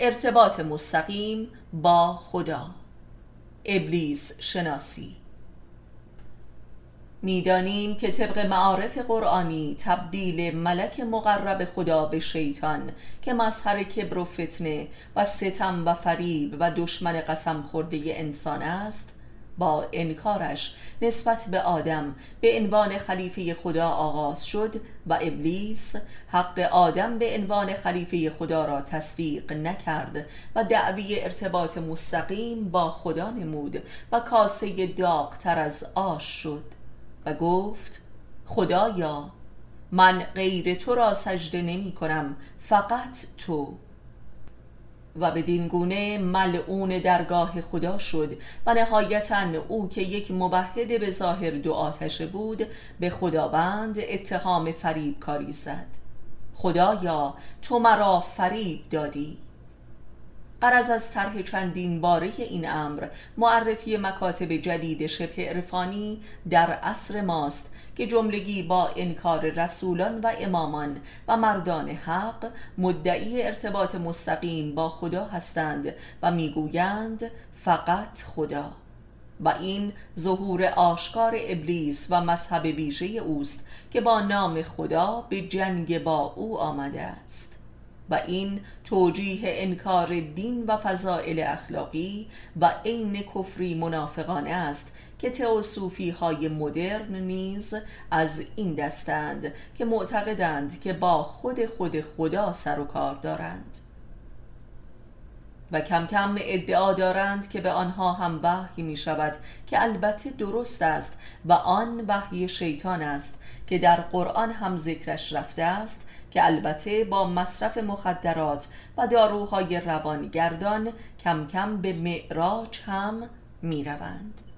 ارتباط مستقیم با خدا. ابلیس شناسی. می‌دانیم که طبق معارف قرآنی تبدیل ملک مقرب خدا به شیطان که مظهر کبر و فتنه و ستم و فریب و دشمن قسم خورده انسان است با انکارش نسبت به آدم به عنوان خلیفه خدا آغاز شد و ابلیس حق آدم به عنوان خلیفه خدا را تصدیق نکرد و دعوی ارتباط مستقیم با خدا نمود و کاسه داغتر از آش شد و گفت خدایا من غیر تو را سجده نمی کنم فقط تو. و بدین گونه ملعون درگاه خدا شد و نهایتا او که یک موحد به ظاهر دو آتشه بود به خداوند اتهام فریب کاری زد. خدایا تو مرا فریب دادی. قرض از طرح چندین باره این امر معرفی مکاتب جدید شبه عرفانی در عصر ماست که جملگی با انکار رسولان و امامان و مردان حق مدعی ارتباط مستقیم با خدا هستند و می‌گویند فقط خدا. و این ظهور آشکار ابلیس و مذهب ویژه اوست که با نام خدا به جنگ با او آمده است. و این توجیه انکار دین و فضائل اخلاقی و عین کفری منافقانه است که تئوسوفی های مدرن نیز از این دستند که معتقدند که با خود خود خدا سر و کار دارند. و کم کم ادعا دارند که به آنها هم وحی می شود که البته درست است و آن وحی شیطان است که در قرآن هم ذکرش رفته است که البته با مصرف مخدرات و داروهای روانگردان کم کم به معراج هم می روند.